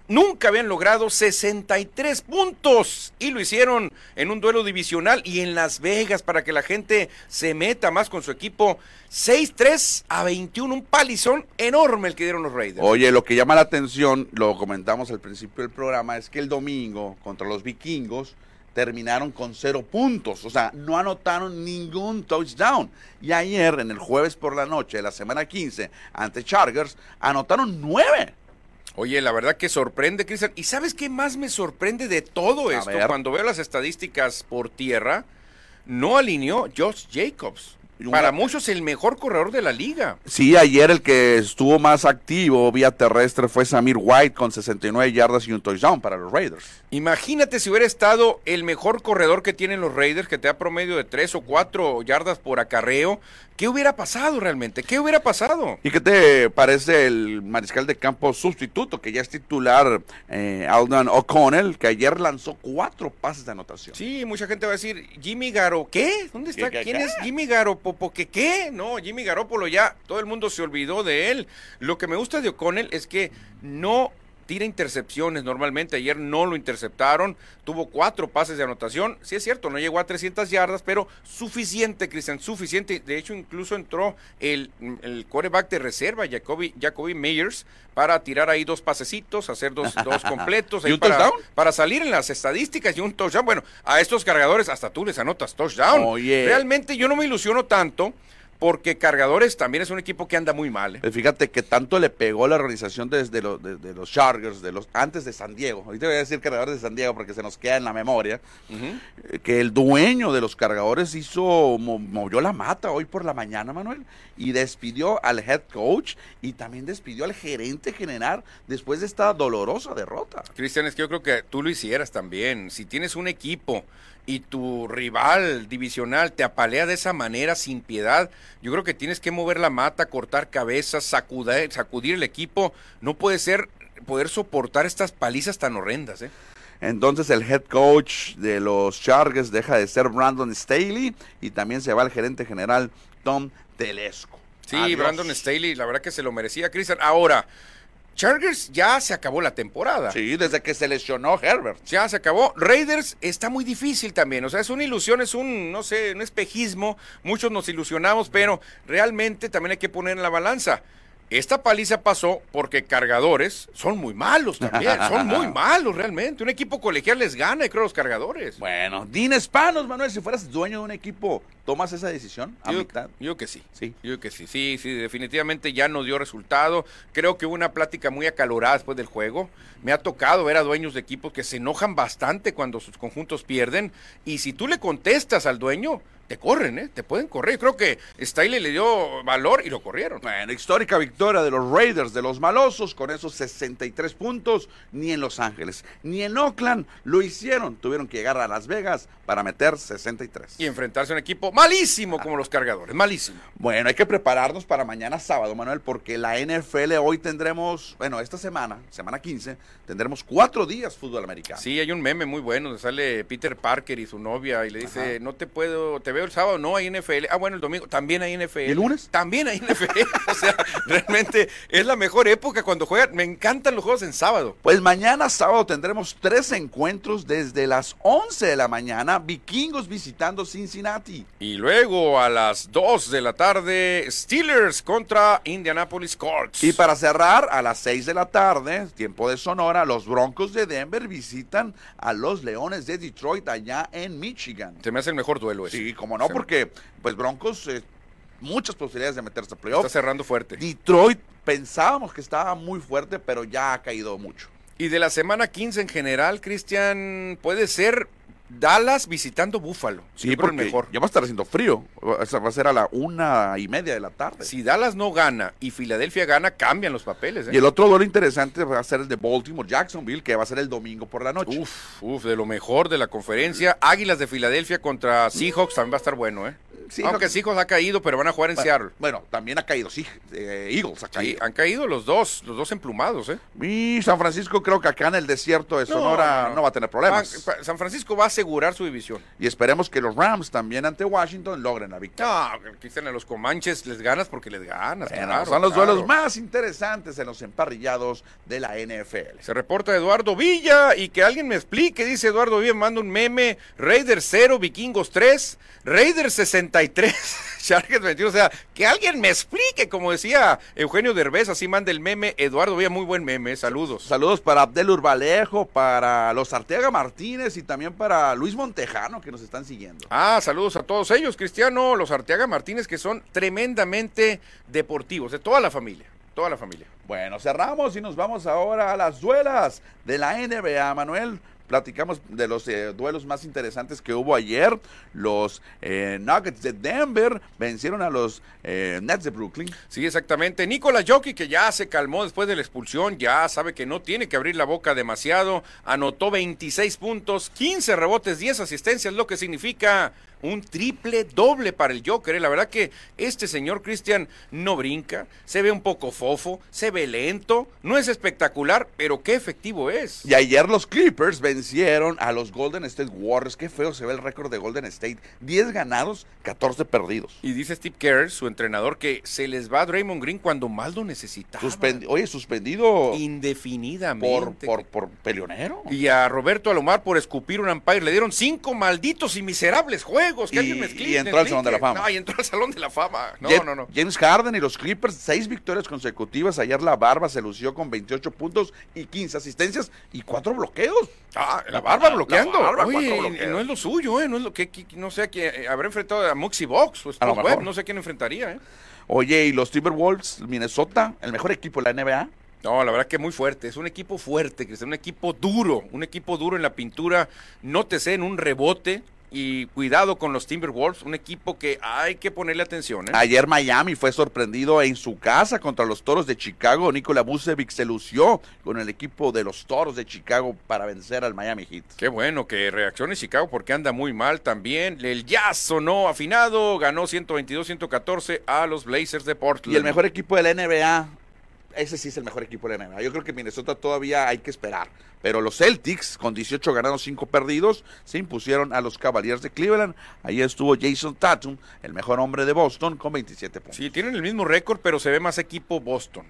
nunca habían logrado 63 puntos. Y lo hicieron en un duelo divisional y en Las Vegas para que la gente se meta más con su equipo. 6-3 a 21, un palizón enorme el que dieron los Raiders. Oye, lo que llama la atención, lo comentamos al principio del programa, es que el domingo contra los vikingos terminaron con cero puntos, o sea, no anotaron ningún touchdown. Y ayer, en el jueves por la noche de la semana 15, ante Chargers, anotaron nueve. Oye, la verdad que sorprende, Cristian. ¿Y sabes qué más me sorprende de todo esto? Cuando veo las estadísticas por tierra, no alineó Josh Jacobs. Para muchos el mejor corredor de la liga. Sí, ayer el que estuvo más activo vía terrestre fue Samir White con 69 yardas y un touchdown para los Raiders. Imagínate si hubiera estado el mejor corredor que tienen los Raiders, que te da promedio de 3 o 4 yardas por acarreo. ¿Qué hubiera pasado realmente? ¿Qué hubiera pasado? ¿Y qué te parece el mariscal de campo sustituto, que ya es titular, eh, Alden O'Connell, que ayer lanzó cuatro pases de anotación? Sí, mucha gente va a decir, Jimmy Garo, ¿qué? ¿Dónde está? ¿Qué, qué, ¿Quién es Jimmy Garopopo? ¿Qué qué? No, Jimmy Garoppolo ya, todo el mundo se olvidó de él. Lo que me gusta de O'Connell es que no tira intercepciones normalmente. Ayer no lo interceptaron. Tuvo cuatro pases de anotación. Sí es cierto, no llegó a 300 yardas, pero suficiente, Cristian, suficiente. De hecho, incluso entró el, el quarterback de reserva, Jacoby, Jacoby Meyers, para tirar ahí dos pasecitos, hacer dos, dos completos. ¿Y un para, touchdown? para salir en las estadísticas y un touchdown. Bueno, a estos cargadores hasta tú les anotas touchdown. Realmente yo no me ilusiono tanto porque Cargadores también es un equipo que anda muy mal. ¿eh? Pues Fíjate que tanto le pegó la organización desde los, de, de los Chargers, de los antes de San Diego. Ahorita voy a decir cargadores de San Diego porque se nos queda en la memoria. eh, Que el dueño de los cargadores hizo, mo- movió la mata hoy por la mañana, Manuel, y despidió al head coach y también despidió al gerente general después de esta dolorosa derrota. Cristian, es que yo creo que tú lo hicieras también. Si tienes un equipo y tu rival divisional te apalea de esa manera sin piedad, yo creo que tienes que mover la mata, cortar cabezas, sacudir, sacudir el equipo. No puede ser poder soportar estas palizas tan horrendas, ¿eh? Entonces el head coach de los Chargers deja de ser Brandon Staley y también se va el gerente general Tom Telesco. Sí, Adiós. Brandon Staley, la verdad que se lo merecía, Cristian. Ahora, Chargers ya se acabó la temporada. Sí, desde que se lesionó Herbert. Ya se acabó. Raiders está muy difícil también. O sea, es una ilusión, es un, no sé, un espejismo. Muchos nos ilusionamos, pero realmente también hay que poner en la balanza. Esta paliza pasó porque cargadores son muy malos también. Son muy malos realmente. Un equipo colegial les gana, y creo, los cargadores. Bueno, Dean Spanos, Manuel, si fueras dueño de un equipo, ¿tomas esa decisión a Yo, mitad? yo que sí. Sí. Yo que sí. Sí, sí, definitivamente ya no dio resultado. Creo que hubo una plática muy acalorada después del juego. Me ha tocado ver a dueños de equipos que se enojan bastante cuando sus conjuntos pierden. Y si tú le contestas al dueño, te corren, ¿eh? Te pueden correr. Creo que Stiley le dio valor y lo corrieron. Bueno, histórica victoria de los Raiders, de los malosos, con esos 63 puntos. Ni en Los Ángeles, ni en Oakland lo hicieron. Tuvieron que llegar a Las Vegas para meter 63. Y enfrentarse a un equipo malísimo como los cargadores. Malísimo. Bueno, hay que prepararnos para mañana sábado, Manuel, porque la NFL hoy tendremos, bueno, esta semana, semana 15, tendremos cuatro días fútbol americano. Sí, hay un meme muy bueno donde sale Peter Parker y su novia y le dice, no te puedo, te veo el sábado, no hay NFL. Ah, bueno, el domingo también hay NFL. ¿Y el lunes? También hay NFL. o sea, realmente es la mejor época cuando juegan. Me encantan los juegos en sábado. Pues mañana sábado tendremos tres encuentros desde las 11 de la mañana, vikingos visitando Cincinnati. Y luego a las 2 de la tarde, Steelers contra Indianapolis Colts. Y para cerrar, a las 6 de la tarde, tiempo de Sonora, los Broncos de Denver visitan a los Leones de Detroit allá en Michigan. Se me hace el mejor duelo ese. Sí, como no, porque pues Broncos, eh, muchas posibilidades de meterse a playoff. Está cerrando fuerte. Detroit pensábamos que estaba muy fuerte, pero ya ha caído mucho. Y de la semana 15 en general, Cristian, puede ser Dallas visitando Buffalo. Sí, creo el mejor. ya va a estar haciendo frío. O sea, va a ser a la una y media de la tarde. Si Dallas no gana y Filadelfia gana, cambian los papeles. ¿eh? Y el otro duelo interesante va a ser el de Baltimore-Jacksonville, que va a ser el domingo por la noche. Uf, uf, de lo mejor de la conferencia. Águilas de Filadelfia contra Seahawks también va a estar bueno, ¿eh? Sí, Aunque no- Seahawks ha caído, pero van a jugar en Seattle. Bueno, también ha caído, sí. eh, Eagles ha Sí, han caído los dos, los dos emplumados, ¿eh? Y San Francisco creo que acá en el desierto de Sonora no, va a tener problemas. Ah, San Francisco va a asegurar su división. Y esperemos que los Rams también ante Washington logren la victoria. No, a los Comanches les ganas porque les ganas. Bueno, claro, son los claro. duelos más interesantes en los emparrillados de la NFL. Se reporta Eduardo Villa y que alguien me explique, dice Eduardo Villa, manda un meme, Raiders 0, Vikingos 3, Raiders 63, Chargers 21, o sea, que alguien me explique, como decía Eugenio Derbez, así manda el meme, Eduardo Villa, muy buen meme, saludos. Saludos para Abdel Urbalejo, para los Arteaga Martínez y también para Luis Montejano que nos están siguiendo. Ah, saludos a todos ellos, Cristiano, los Arteaga Martínez, que son tremendamente deportivos, de toda la familia, toda la familia. Bueno, cerramos y nos vamos ahora a las duelas de la NBA, Manuel. Platicamos de los eh, duelos más interesantes que hubo ayer. Los eh, Nuggets de Denver vencieron a los eh, Nets de Brooklyn. Sí, exactamente. Nikola Jokic, que ya se calmó después de la expulsión, ya sabe que no tiene que abrir la boca demasiado. Anotó 26 puntos, 15 rebotes, 10 asistencias, lo que significa un triple doble para el Joker. ¿eh? La verdad que este señor Cristian no brinca, se ve un poco fofo, se ve lento, no es espectacular, pero qué efectivo es. Y ayer los Clippers vencieron a los Golden State Warriors. Qué feo se ve el récord de Golden State. 10 ganados, 14 perdidos. Y dice Steve Kerr, su entrenador, que se les va a Draymond Green cuando más lo necesitaba. Oye, suspendido indefinidamente. Por, por, peleonero. Y a Roberto Alomar por escupir un umpire. Le dieron cinco malditos y miserables juegos. Que y, y entró al Salón de la Fama. No, y entró al Salón de la Fama. No, no, no. James Harden y los Clippers, seis victorias consecutivas. Ayer la barba se lució con 28 puntos y 15 asistencias y cuatro bloqueos. Ah, la barba bloqueando. La barba, no es lo suyo, ¿eh? No es lo que, no sé, que eh, habrá enfrentado a Moxie Box o Sport Web, no sé quién enfrentaría, ¿eh? Oye, ¿y los Timberwolves, Minnesota, el mejor equipo de la NBA? No, la verdad que muy fuerte. Es un equipo fuerte, es un equipo duro, un equipo duro en la pintura. No te sé en un rebote, y cuidado con los Timberwolves, un equipo que hay que ponerle atención. ¿eh? Ayer Miami fue sorprendido en su casa contra los Toros de Chicago. Nikola Vucevic se lució con el equipo de los Toros de Chicago para vencer al Miami Heat. Qué bueno que reaccione Chicago porque anda muy mal también. El Jazz sonó afinado, ganó 122-114 a los Blazers de Portland. Y el mejor equipo de la NBA ese sí es el mejor equipo de la NBA. Yo creo que Minnesota todavía hay que esperar. Pero los Celtics, con 18 ganados, 5 perdidos, se impusieron a los Cavaliers de Cleveland. Ahí estuvo Jason Tatum, el mejor hombre de Boston, con 27 puntos. Sí, tienen el mismo récord, pero se ve más equipo Boston.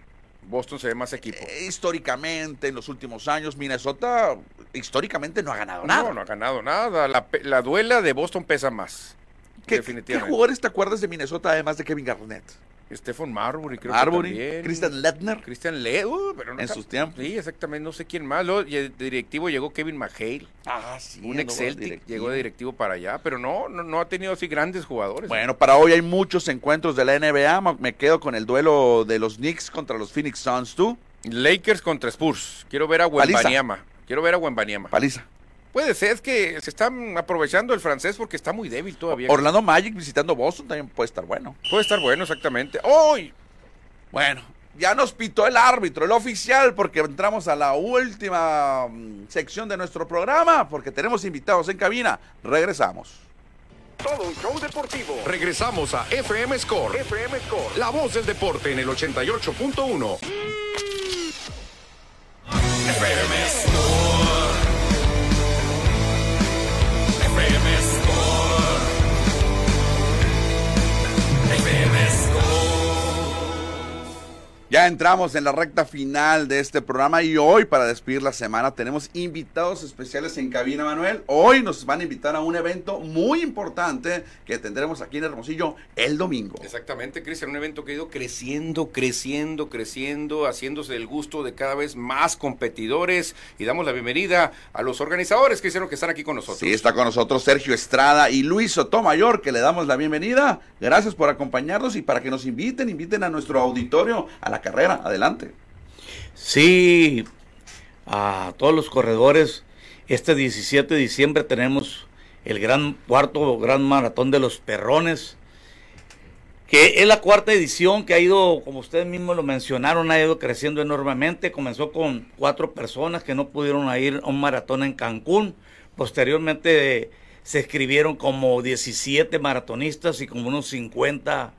Boston se ve más equipo. Eh, históricamente, en los últimos años, Minnesota históricamente no ha ganado nada. No, no ha ganado nada. La, duela de Boston pesa más. ¿Qué, ¿Qué jugadores te acuerdas de Minnesota además de Kevin Garnett? Stephen Marbury, creo Marbury, que también. Christian Ledner. Christian Ledner, uh, pero no En sus tiempos. Sí, exactamente, no sé quién más. Luego, de directivo llegó Kevin McHale. Ah, sí. Un ex llegó de directivo para allá, pero no, no, ha tenido así grandes jugadores. Bueno, para hoy hay muchos encuentros de la NBA. Me quedo con el duelo de los Knicks contra los Phoenix Suns, ¿tú? Lakers contra Spurs. Quiero ver a Wembanyama. Quiero ver a Wembanyama. Paliza. Puede ser, es que se están aprovechando el francés porque está muy débil todavía. Orlando Magic visitando Boston también puede estar bueno. Puede estar bueno, exactamente. ¡Hoy! Bueno, ya nos pitó el árbitro, el oficial, porque entramos a la última mm, sección de nuestro programa, porque tenemos invitados en cabina. Regresamos. Todo un show deportivo. Regresamos a FM Score. FM Score. La voz del deporte en el 88.1. FM Score. Entramos en la recta final de este programa y hoy para despedir la semana tenemos invitados especiales en cabina, Manuel. Hoy nos van a invitar a un evento muy importante que tendremos aquí en Hermosillo el domingo. Exactamente, Cristian, un evento que ha ido creciendo, creciendo, creciendo, haciéndose el gusto de cada vez más competidores y damos la bienvenida a los organizadores, que hicieron que están aquí con nosotros. Sí, está con nosotros Sergio Estrada y Luis Sotomayor, que le damos la bienvenida. Gracias por acompañarnos y para que nos inviten, inviten a nuestro auditorio a la carrera. Adelante. Sí, a todos los corredores, este 17 de diciembre tenemos el gran cuarto gran maratón de los perrones, que es la cuarta edición que ha ido, como ustedes mismos lo mencionaron, ha ido creciendo enormemente. Comenzó con cuatro personas que no pudieron ir a un maratón en Cancún. Posteriormente se escribieron como 17 maratonistas y como unos 50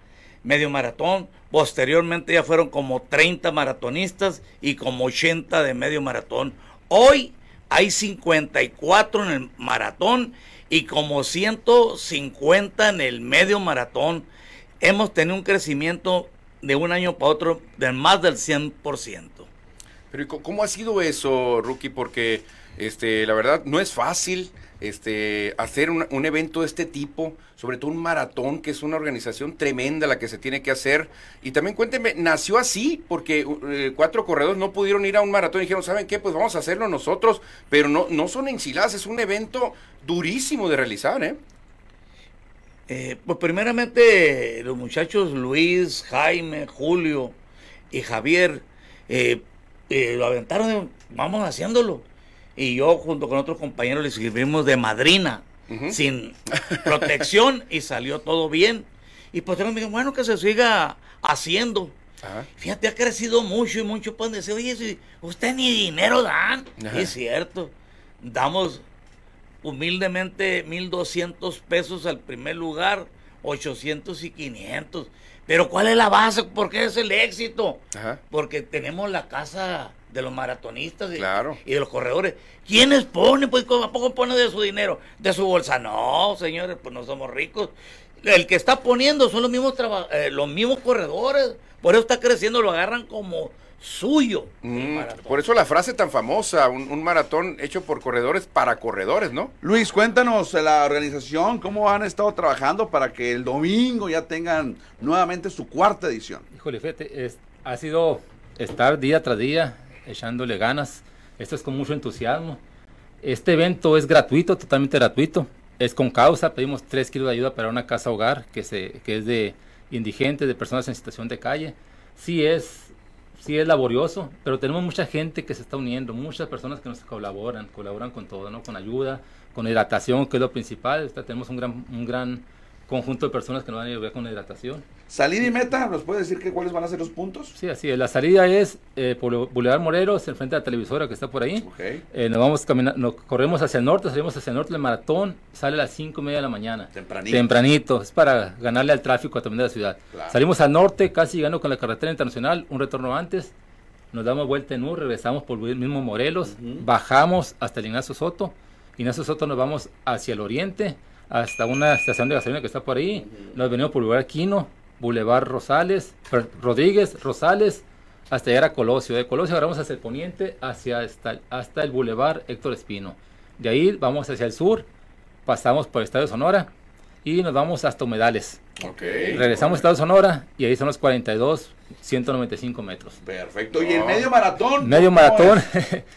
medio maratón. Posteriormente ya fueron como 30 maratonistas y como 80 de medio maratón. Hoy hay 54 en el maratón y como 150 en el medio maratón. Hemos tenido un crecimiento de un año para otro de más del 100%. Pero ¿cómo ha sido eso, Rookie? Porque este, la verdad no es fácil este, hacer un, evento de este tipo, sobre todo un maratón, que es una organización tremenda la que se tiene que hacer. Y también cuénteme, nació así, porque eh, cuatro corredores no pudieron ir a un maratón y dijeron, ¿saben qué? Pues vamos a hacerlo nosotros, pero no, no son enchiladas, es un evento durísimo de realizar, ¿eh? eh pues primeramente los muchachos Luis, Jaime, Julio y Javier eh, lo aventaron, vamos haciéndolo y yo junto con otros compañeros le escribimos de madrina, sin protección y salió todo bien. Y pues me dijo, bueno, que se siga haciendo. Fíjate, ha crecido mucho y mucho. Pues decir, oye, si usted ni dinero dan. Es cierto, damos humildemente 1200 pesos al primer lugar, 800 y 500. Pero ¿cuál es la base? ¿Por qué es el éxito? Porque tenemos la casa de los maratonistas y, y, de los corredores. ¿Quiénes ponen? Pues ¿a poco ponen de su dinero? ¿De su bolsa? No, señores, pues no somos ricos. El que está poniendo son los mismos, eh, los mismos corredores. Por eso está creciendo, lo agarran como suyo. Mm, por eso la frase tan famosa, un, maratón hecho por corredores para corredores, ¿no? Luis, cuéntanos la organización, cómo han estado trabajando para que el domingo ya tengan nuevamente su cuarta edición. Híjole, fíjate, es, ha sido estar día tras día echándole ganas. Esto es con mucho entusiasmo. Este evento es gratuito, totalmente gratuito. Es con causa, pedimos tres kilos de ayuda para una casa hogar que, se, que es de indigentes, de personas en situación de calle. Sí es sí es laborioso, pero tenemos mucha gente que se está uniendo, muchas personas que nos colaboran, colaboran con todo, ¿no? Con ayuda, con hidratación, que es lo principal. tenemos un gran, un gran conjunto de personas que nos van a ayudar con la hidratación. Salida y meta, ¿nos puede decir que cuáles van a ser los puntos? Sí, así es. La salida es eh, por Boulevard Morelos, enfrente de la televisora que está por ahí. Eh, nos vamos caminando, nos corremos hacia el norte, salimos hacia el norte del maratón, sale a las 5 y media de la mañana. Tempranito. Tempranito, es para ganarle al tráfico también de la ciudad. Salimos al norte, casi llegando con la carretera internacional, un retorno antes, nos damos vuelta en U, regresamos por el mismo Morelos, bajamos hasta el Ignacio Soto, Ignacio Soto nos vamos hacia el oriente, hasta una estación de gasolina que está por ahí. Nos venimos por Boulevard Quino, Boulevard Rosales, Rodríguez, Rosales, hasta llegar a Colosio. De Colosio agarramos hacia el poniente, hacia hasta, hasta el Boulevard Héctor Espino. De ahí vamos hacia el sur, pasamos por el Estadio Sonora y nos vamos hasta Humedales. Regresamos a Estadio Sonora y ahí son los 42, 195 metros. Perfecto. ¿Y el medio maratón? Medio maratón.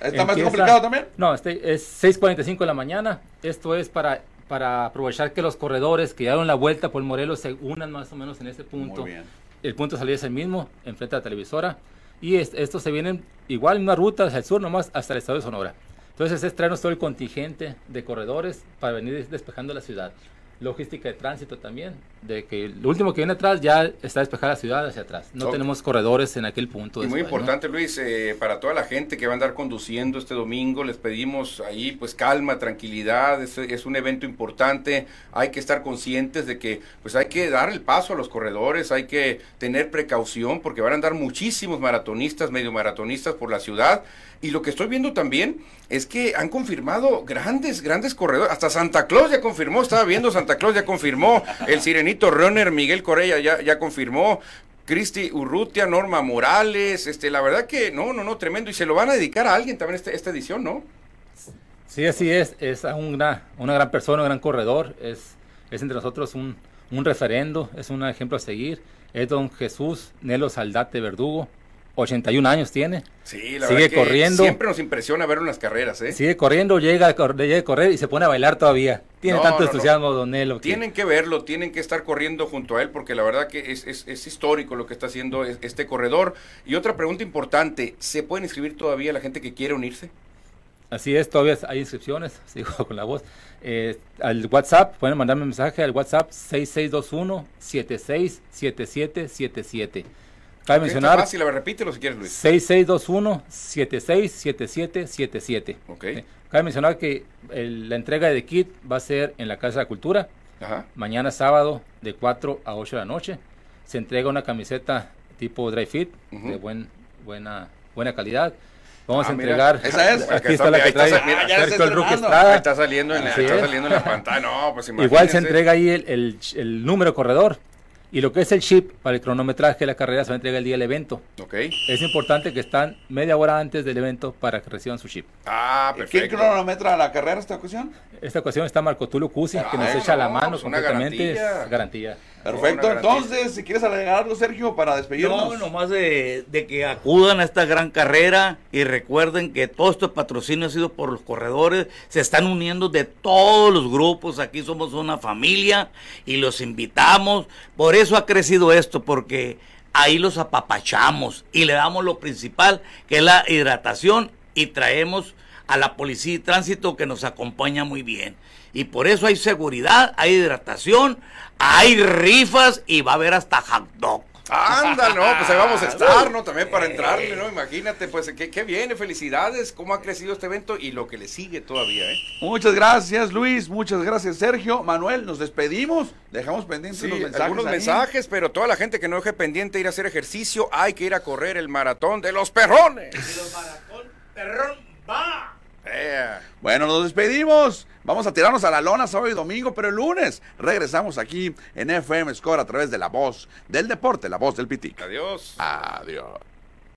¿Está más complicado también? No, este es 6.45 de la mañana. Esto es para para aprovechar que los corredores que dieron la vuelta por Morelos se unan más o menos en ese punto. El punto de salida es el mismo, enfrente de la televisora. Y estos se vienen igual en una ruta hacia el sur nomás hasta el estado de Sonora. Entonces es traernos todo el contingente de corredores para venir despejando la ciudad logística de tránsito también, de que el último que viene atrás ya está despejada la ciudad hacia atrás. No tenemos corredores en aquel punto. Y muy importante, Luis, eh, para toda la gente que va a andar conduciendo este domingo, les pedimos ahí pues calma, tranquilidad, es, es, un evento importante, hay que estar conscientes de que pues hay que dar el paso a los corredores, hay que tener precaución porque van a andar muchísimos maratonistas, medio maratonistas por la ciudad. Y lo que estoy viendo también es que han confirmado grandes, grandes corredores. Hasta Santa Claus ya confirmó, estaba viendo Santa Claus ya confirmó. El sirenito Runner Miguel Correa ya, ya confirmó. Cristi Urrutia, Norma Morales, este, la verdad que no, no, no, tremendo. Y se lo van a dedicar a alguien también este, esta edición, ¿no? Sí, así es. Es una, una gran persona, un gran corredor. Es, es entre nosotros un, un referendo, es un ejemplo a seguir. Es don Jesús Nelo Saldate Verdugo 81 años tiene. Sí, la sigue corriendo. Siempre nos impresiona verlo en las carreras, ¿eh? Sigue corriendo, llega a, correr y se pone a bailar todavía. Tiene tanto entusiasmo, Don Nelo. Tienen que verlo, tienen que estar corriendo junto a él, porque la verdad que es, es, histórico lo que está haciendo este corredor. Y otra pregunta importante: ¿se pueden inscribir todavía la gente que quiere unirse? Así es, todavía hay inscripciones, sigo con la voz. Eh, al WhatsApp, pueden mandarme un mensaje al WhatsApp 6621 767777 Cabe mencionar. Fácil, a ver, repítelo si quieres, Luis. 6621-767777. Ok. Cabe mencionar que la entrega de kit va a ser en la Casa de la Cultura. Ajá. Mañana sábado, de 4 a 8 de la noche. Se entrega una camiseta tipo dry fit, de buen, buena, buena calidad. Vamos ah, a entregar. Esa es. Aquí está, la que trae mira, ya el Estrada. Está saliendo en la, está saliendo en la pantalla. No, pues Igual se entrega ahí el, el, el número corredor y lo que es el chip para el cronometraje de la carrera se va a entregar el día del evento. Ok. Es importante que están media hora antes del evento para que reciban su chip. Ah, perfecto. ¿Quién cronometra la carrera esta ocasión? Esta ocasión está Marco Tulio Cusi, que nos echa la mano completamente. garantía. Perfecto, entonces, si quieres agregar algo, Sergio, para despedirnos. No, nomás de, de, que acudan a esta gran carrera y recuerden que todo este patrocinio ha sido por los corredores, se están uniendo de todos los grupos, aquí somos una familia y los invitamos, por eso ha crecido esto, porque ahí los apapachamos y le damos lo principal, que es la hidratación y traemos a la policía y tránsito que nos acompaña muy bien. Y por eso hay seguridad, hay hidratación, hay rifas y va a haber hasta hot dog. Ándale, no, pues ahí vamos a estar, ¿no? También para entrarle, ¿no? Imagínate, pues, qué, qué viene, felicidades, cómo ha crecido este evento y lo que le sigue todavía, ¿eh? Muchas gracias, Luis. Muchas gracias, Sergio. Manuel, nos despedimos. Dejamos pendientes Sí, los mensajes. algunos ahí. mensajes, pero toda la gente que no deje pendiente ir a hacer ejercicio, hay que ir a correr el maratón de los perrones. Bueno, nos despedimos. Vamos a tirarnos a la lona sábado y domingo, pero el lunes regresamos aquí en FM Score a través de la voz del deporte, la voz del Pitic. Adiós. Adiós.